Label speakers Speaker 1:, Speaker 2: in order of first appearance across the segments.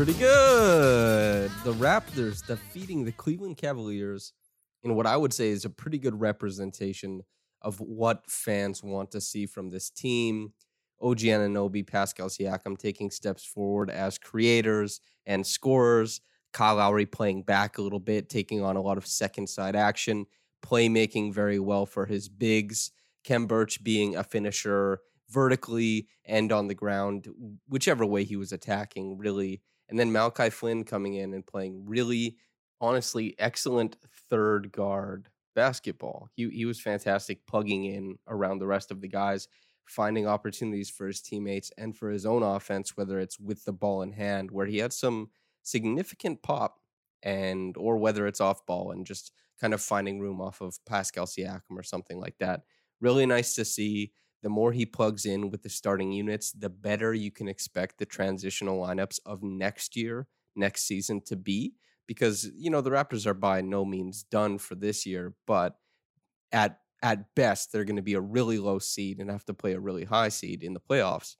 Speaker 1: Pretty good. The Raptors defeating the Cleveland Cavaliers in what I would say is a pretty good representation of what fans want to see from this team. OG Anunoby, Pascal Siakam taking steps forward as creators and scorers. Kyle Lowry playing back a little bit, taking on a lot of second side action, playmaking very well for his bigs. Khem Birch being a finisher vertically and on the ground, whichever way he was attacking, really. And then Malachi Flynn coming in and playing really, honestly, excellent third guard basketball. He he was fantastic, plugging in around the rest of the guys, finding opportunities for his teammates and for his own offense, whether it's with the ball in hand, where he had some significant pop, and or whether it's off ball and just kind of finding room off of Pascal Siakam or something like that. Really nice to see the more he plugs in with the starting units, the better you can expect the transitional lineups of next year, next season to be. Because, you know, the Raptors are by no means done for this year, but at at best, they're going to be a really low seed and have to play a really high seed in the playoffs.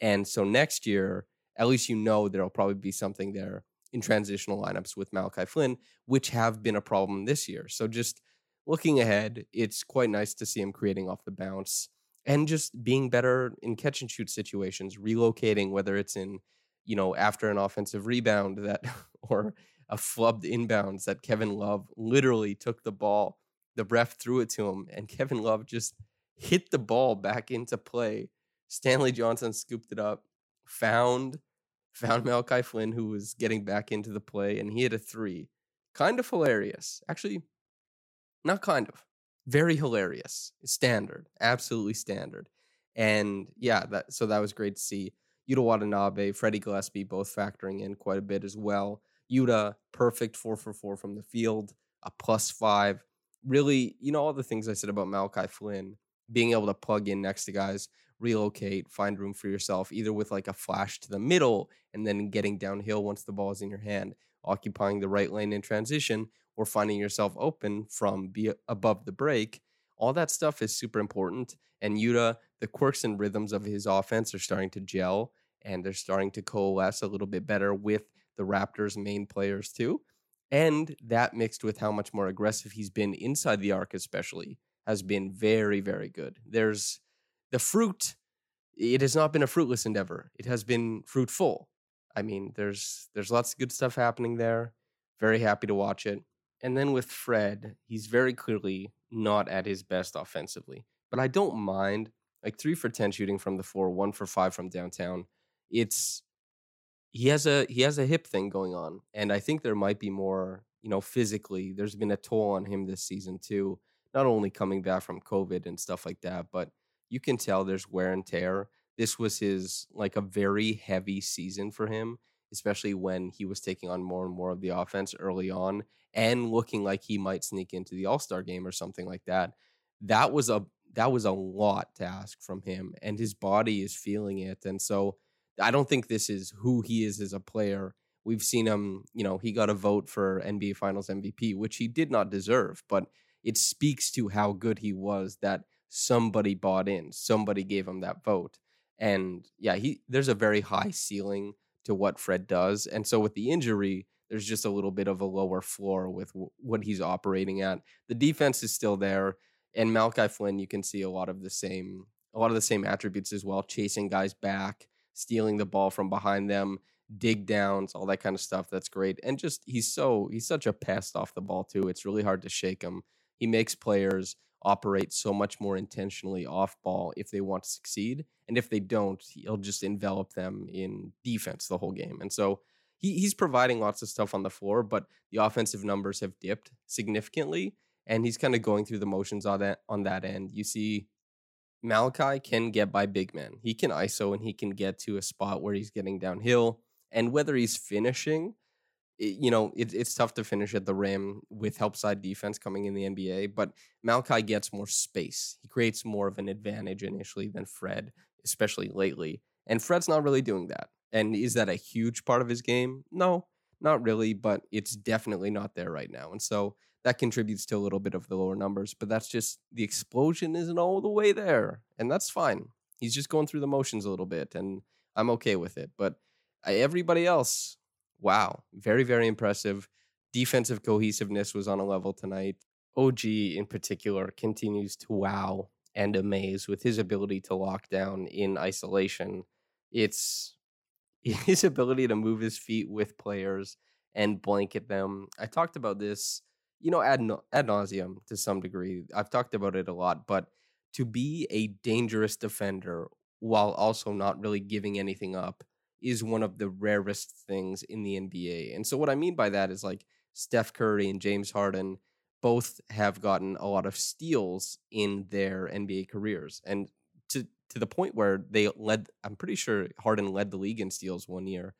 Speaker 1: And so next year, at least you know there'll probably be something there in transitional lineups with Malachi Flynn, which have been a problem this year. So just looking ahead, it's quite nice to see him creating off the bounce and just being better in catch and shoot situations, relocating, whether it's in, you know, after an offensive rebound that or a flubbed inbounds that Kevin Love literally took the ball, the ref threw it to him, and Kevin Love just hit the ball back into play. Stanley Johnson scooped it up, found found Malachi Flynn, who was getting back into the play, and he hit a three. Kind of hilarious. Actually, not kind of very hilarious. Standard, absolutely standard. And yeah, that so that was great to see. Yuta Watanabe, Freddie Gillespie both factoring in quite a bit as well. Yuta, perfect four for four from the field, a plus five. Really, you know, all the things I said about Malachi Flynn, being able to plug in next to guys, relocate, find room for yourself, either with like a flash to the middle and then getting downhill once the ball is in your hand, occupying the right lane in transition, or finding yourself open from be above the break. All that stuff is super important. And Yuta, the quirks and rhythms of his offense are starting to gel and they're starting to coalesce a little bit better with the Raptors' main players too. And that mixed with how much more aggressive he's been inside the arc, especially, has been very, very good. There's the fruit. It has not been a fruitless endeavor. It has been fruitful. I mean, there's there's lots of good stuff happening there. Very happy to watch it. And then with Fred, he's very clearly not at his best offensively. But I don't mind like three for ten shooting from the floor, one for five from downtown. It's he has a he has a hip thing going on, and I think there might be more. You know, physically, there's been a toll on him this season too. Not only coming back from COVID and stuff like that, but you can tell there's wear and tear. This was his like a very heavy season for him, especially when he was taking on more and more of the offense early on and looking like he might sneak into the All-Star game or something like that. That was a that was a lot to ask from him and his body is feeling it. And so I don't think this is who he is as a player. We've seen him, you know, he got a vote for NBA Finals MVP, which he did not deserve, but it speaks to how good he was that somebody bought in, somebody gave him that vote. And yeah, he there's a very high ceiling to what Fred does. And so with the injury, there's just a little bit of a lower floor with w- what he's operating at. The defense is still there, and Malachi Flynn, you can see a lot of the same a lot of the same attributes as well, chasing guys back, stealing the ball from behind them, dig downs, all that kind of stuff. That's great. And just he's so he's such a pest off the ball too. It's really hard to shake him. He makes players operate so much more intentionally off ball if they want to succeed. And if they don't, he'll just envelop them in defense the whole game. And so he, he's providing lots of stuff on the floor, but the offensive numbers have dipped significantly. And he's kind of going through the motions on that on that end. You see Malachi can get by big men. He can ISO and he can get to a spot where he's getting downhill. And whether he's finishing, it, you know, it, it's tough to finish at the rim with help side defense coming in the NBA. But Malachi gets more space. He creates more of an advantage initially than Fred, especially lately. And Fred's not really doing that. And is that a huge part of his game? No, not really, but it's definitely not there right now. And so that contributes to a little bit of the lower numbers, but that's just the explosion isn't all the way there. And that's fine. He's just going through the motions a little bit, and I'm okay with it. But uh, everybody else, wow, very, very impressive. Defensive cohesiveness was on a level tonight. OG in particular continues to wow and amaze with his ability to lock down in isolation. It's his ability to move his feet with players and blanket them. I talked about this, you know, ad, ad nauseum to some degree. I've talked about it a lot, but to be a dangerous defender while also not really giving anything up is one of the rarest things in the NBA. And so what I mean by that is like Steph Curry and James Harden both have gotten a lot of steals in their NBA careers. And to to the point where they led I'm pretty sure Harden led the league in steals one year.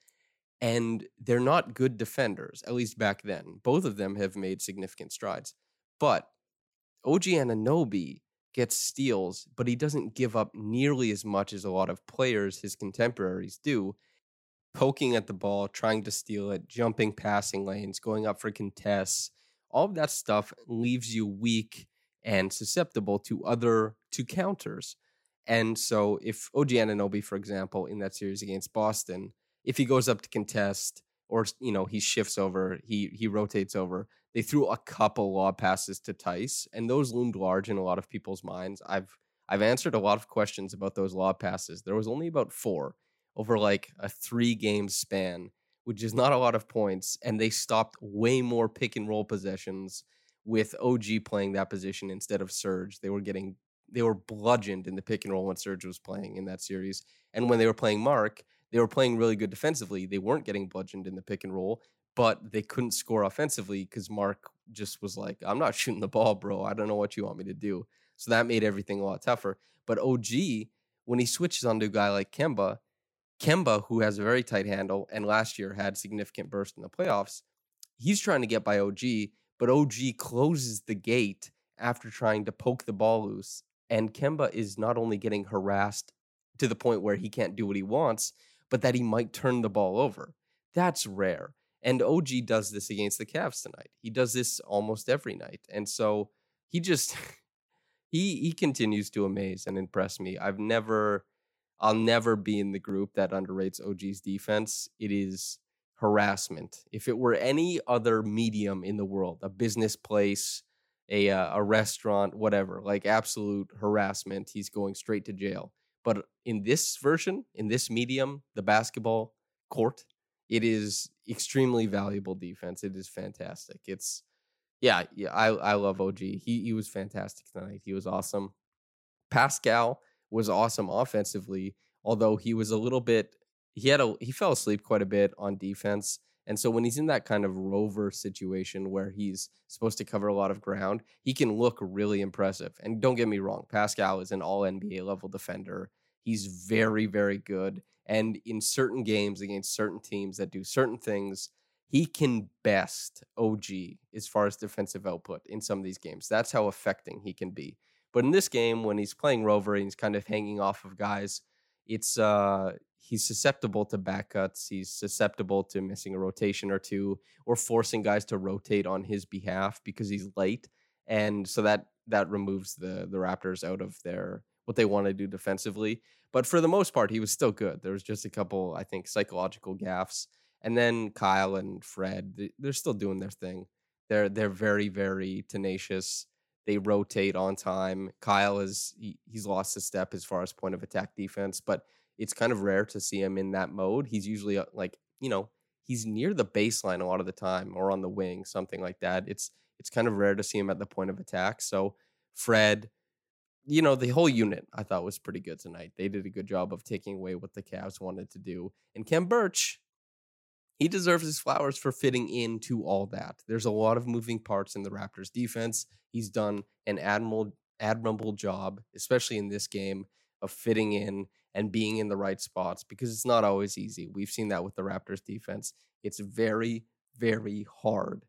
Speaker 1: And they're not good defenders, at least back then. Both of them have made significant strides. But OG Anunoby gets steals, but he doesn't give up nearly as much as a lot of players, his contemporaries, do poking at the ball, trying to steal it, jumping passing lanes, going up for contests. All of that stuff leaves you weak and susceptible to other to counters. And so if OG Anunoby, for example, in that series against Boston, if he goes up to contest or you know he shifts over, he he rotates over, they threw a couple lob passes to Theis, and those loomed large in a lot of people's minds. I've I've answered a lot of questions about those lob passes. There was only about four over like a three game span, which is not a lot of points. And they stopped way more pick and roll possessions with OG playing that position instead of Serge. They were getting they were bludgeoned in the pick and roll when Serge was playing in that series. And when they were playing Mark, they were playing really good defensively. They weren't getting bludgeoned in the pick and roll, but they couldn't score offensively because Mark just was like, I'm not shooting the ball, bro. I don't know what you want me to do. So that made everything a lot tougher. But OG, when he switches onto a guy like Kemba, Kemba, who has a very tight handle and last year had significant burst in the playoffs, he's trying to get by OG, but OG closes the gate after trying to poke the ball loose. And Kemba is not only getting harassed to the point where he can't do what he wants, but that he might turn the ball over. That's rare. And OG does this against the Cavs tonight. He does this almost every night. And so he just he he continues to amaze and impress me. I've never I'll never be in the group that underrates OG's defense. It is harassment. If it were any other medium in the world, a business place, a uh, a restaurant, whatever, like absolute harassment, he's going straight to jail. But in this version, in this medium, the basketball court, it is extremely valuable defense. It is fantastic. It's yeah, yeah. I I love OG. He he was fantastic tonight. He was awesome. Pascal was awesome offensively, although he was a little bit he had a he fell asleep quite a bit on defense. And so when he's in that kind of rover situation where he's supposed to cover a lot of ground, he can look really impressive. And don't get me wrong, Pascal is an all NBA level defender. He's very, very good. And in certain games against certain teams that do certain things, he can best OG as far as defensive output in some of these games. That's how affecting he can be. But in this game, when he's playing rover and he's kind of hanging off of guys, it's uh he's susceptible to back cuts. He's susceptible to missing a rotation or two or forcing guys to rotate on his behalf because he's late. and so that that removes the the Raptors out of their what they want to do defensively. But for the most part, he was still good. There was just a couple, I think, psychological gaffes, and then Kyle and Fred, they're still doing their thing. They're they're very very tenacious. They rotate on time. Kyle is he, he's lost a step as far as point of attack defense, but it's kind of rare to see him in that mode. He's usually uh, like you know he's near the baseline a lot of the time or on the wing, something like that. It's it's kind of rare to see him at the point of attack. So Fred, you know, the whole unit I thought was pretty good tonight. They did a good job of taking away what the Cavs wanted to do. And Khem Birch, he deserves his flowers for fitting into all that. There's a lot of moving parts in the Raptors defense. He's done an admirable admirable job, especially in this game, of fitting in and being in the right spots because it's not always easy. We've seen that with the Raptors defense. It's very, very hard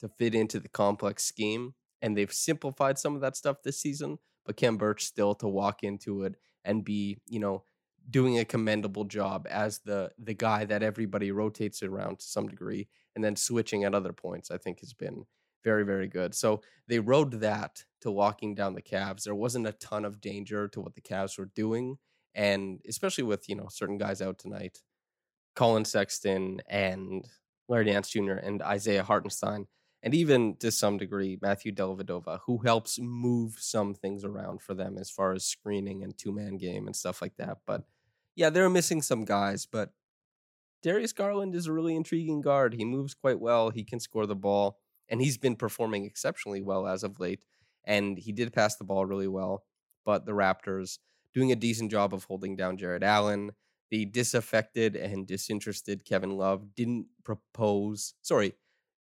Speaker 1: to fit into the complex scheme. And they've simplified some of that stuff this season, but Khem Birch still to walk into it and be, you know, doing a commendable job as the the guy that everybody rotates around to some degree and then switching at other points, I think has been very, very good. So they rode that to locking down the Cavs. There wasn't a ton of danger to what the Cavs were doing and especially with you know certain guys out tonight, Colin Sexton and Larry Nance Jr. and Isaiah Hartenstein, and even to some degree Matthew Dellavedova, who helps move some things around for them as far as screening and two man game and stuff like that. But yeah, they're missing some guys, but Darius Garland is a really intriguing guard. He moves quite well. He can score the ball, and he's been performing exceptionally well as of late. And he did pass the ball really well, but the Raptors doing a decent job of holding down Jarrett Allen. The disaffected and disinterested Kevin Love didn't propose, sorry,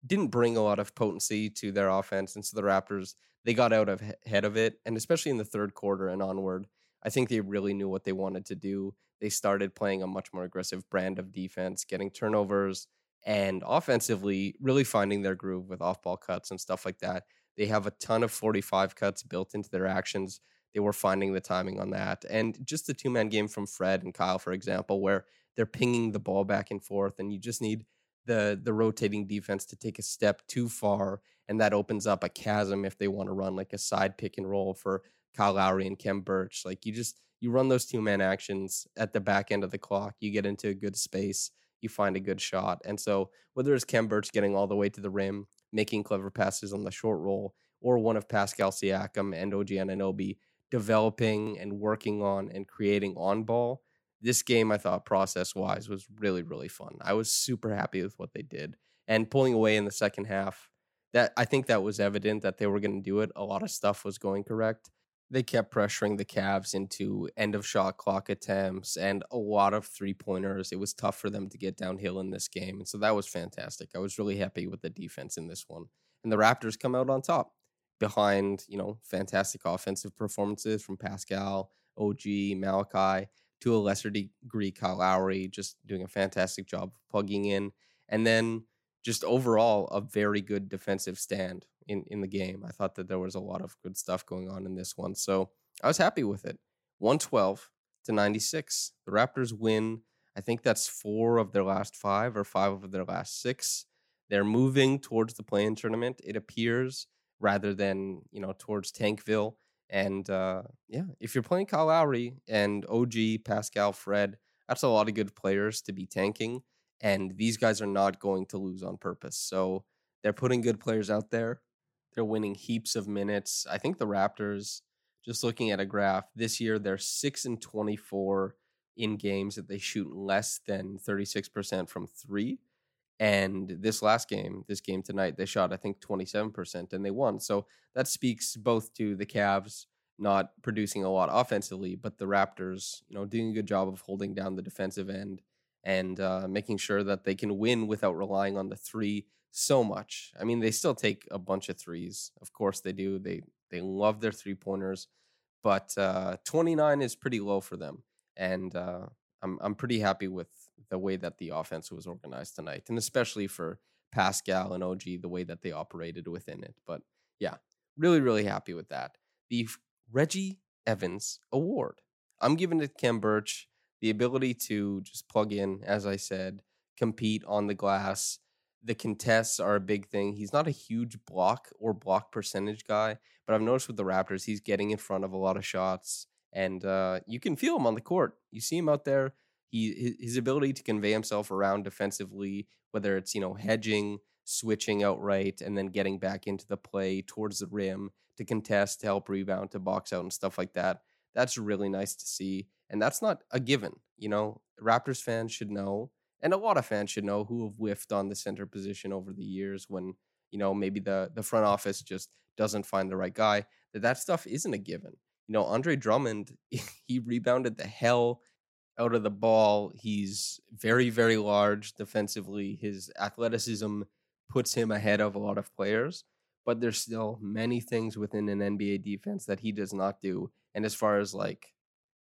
Speaker 1: didn't bring a lot of potency to their offense. And so the Raptors, they got out of ahead of it. And especially in the third quarter and onward, I think they really knew what they wanted to do. They started playing a much more aggressive brand of defense, getting turnovers, and offensively, really finding their groove with off ball cuts and stuff like that. They have a ton of 45 cuts built into their actions they were finding the timing on that. And just the two man game from Fred and Kyle, for example, where they're pinging the ball back and forth, and you just need the the rotating defense to take a step too far, and that opens up a chasm if they want to run like a side pick and roll for Kyle Lowry and Khem Birch. Like you just you run those two man actions at the back end of the clock, you get into a good space, you find a good shot, and so whether it's Khem Birch getting all the way to the rim, making clever passes on the short roll, or one of Pascal Siakam and OG Anunoby developing and working on and creating on ball. This game, I thought process wise was really, really fun. I was super happy with what they did and pulling away in the second half. That I think that was evident that they were going to do it. A lot of stuff was going correct. They kept pressuring the Cavs into end of shot clock attempts and a lot of three pointers. It was tough for them to get downhill in this game. And so that was fantastic. I was really happy with the defense in this one. And the Raptors come out on top behind, you know, fantastic offensive performances from Pascal, OG, Malachi, to a lesser degree, Kyle Lowry, just doing a fantastic job of plugging in. And then just overall, a very good defensive stand in, in the game. I thought that there was a lot of good stuff going on in this one. So I was happy with it. 112 to 96. The Raptors win. I think that's four of their last five or five of their last six. They're moving towards the play in tournament. It appears rather than you know towards Tankville. And uh, yeah, if you're playing Kyle Lowry and OG, Pascal, Fred, that's a lot of good players to be tanking. And these guys are not going to lose on purpose. So they're putting good players out there. They're winning heaps of minutes. I think the Raptors, just looking at a graph, this year they're 6 and 24 in games that they shoot less than 36% from three. And this last game, this game tonight, they shot, I think, 27% and they won. So that speaks both to the Cavs not producing a lot offensively, but the Raptors, you know, doing a good job of holding down the defensive end and uh, making sure that they can win without relying on the three so much. I mean, they still take a bunch of threes. Of course they do. They they love their three pointers, but uh, 29 is pretty low for them. And uh, I'm I'm pretty happy with the way that the offense was organized tonight, and especially for Pascal and OG, the way that they operated within it. But yeah, really, really happy with that. The Reggie Evans Award. I'm giving it to Khem Birch the ability to just plug in, as I said, compete on the glass. the contests are a big thing. He's not a huge block or block percentage guy, but I've noticed with the Raptors, he's getting in front of a lot of shots, and uh, you can feel him on the court. You see him out there. He his ability to convey himself around defensively, whether it's you know hedging, switching outright, and then getting back into the play towards the rim to contest, to help rebound, to box out, and stuff like that. That's really nice to see, and that's not a given. You know, Raptors fans should know and a lot of fans should know who have whiffed on the center position over the years when you know maybe the the front office just doesn't find the right guy that that stuff isn't a given you know andre drummond he rebounded the hell out of the ball he's very very large defensively his athleticism puts him ahead of a lot of players but there's still many things within an nba defense that he does not do and as far as like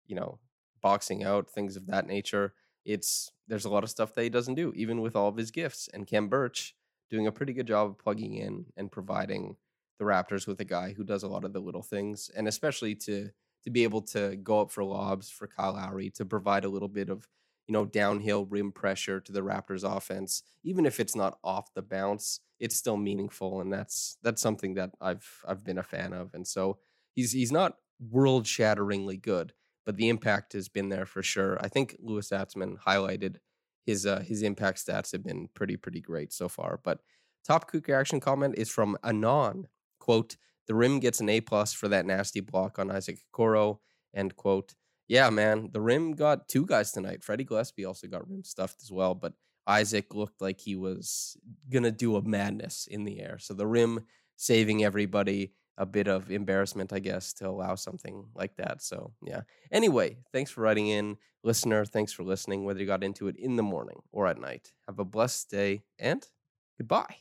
Speaker 1: you know boxing out things of that nature it's there's a lot of stuff that he doesn't do, even with all of his gifts. And Khem Birch doing a pretty good job of plugging in and providing the Raptors with a guy who does a lot of the little things, and especially to to be able to go up for lobs for Kyle Lowry to provide a little bit of you know downhill rim pressure to the Raptors offense, even if it's not off the bounce, it's still meaningful, and that's that's something that I've I've been a fan of, and so he's he's not world shatteringly good, but the impact has been there for sure. I think Louis Zatzman highlighted his uh, his impact stats have been pretty pretty great so far. But top quick reaction comment is from Anon. Quote: The rim gets an A plus for that nasty block on Isaac Okoro. End quote. Yeah, man, the rim got two guys tonight. Freddie Gillespie also got rim stuffed as well, but Isaac looked like he was gonna do a madness in the air. So the rim saving everybody a bit of embarrassment, I guess, to allow something like that. So, yeah. Anyway, thanks for writing in. Listener, thanks for listening, whether you got into it in the morning or at night. Have a blessed day and goodbye.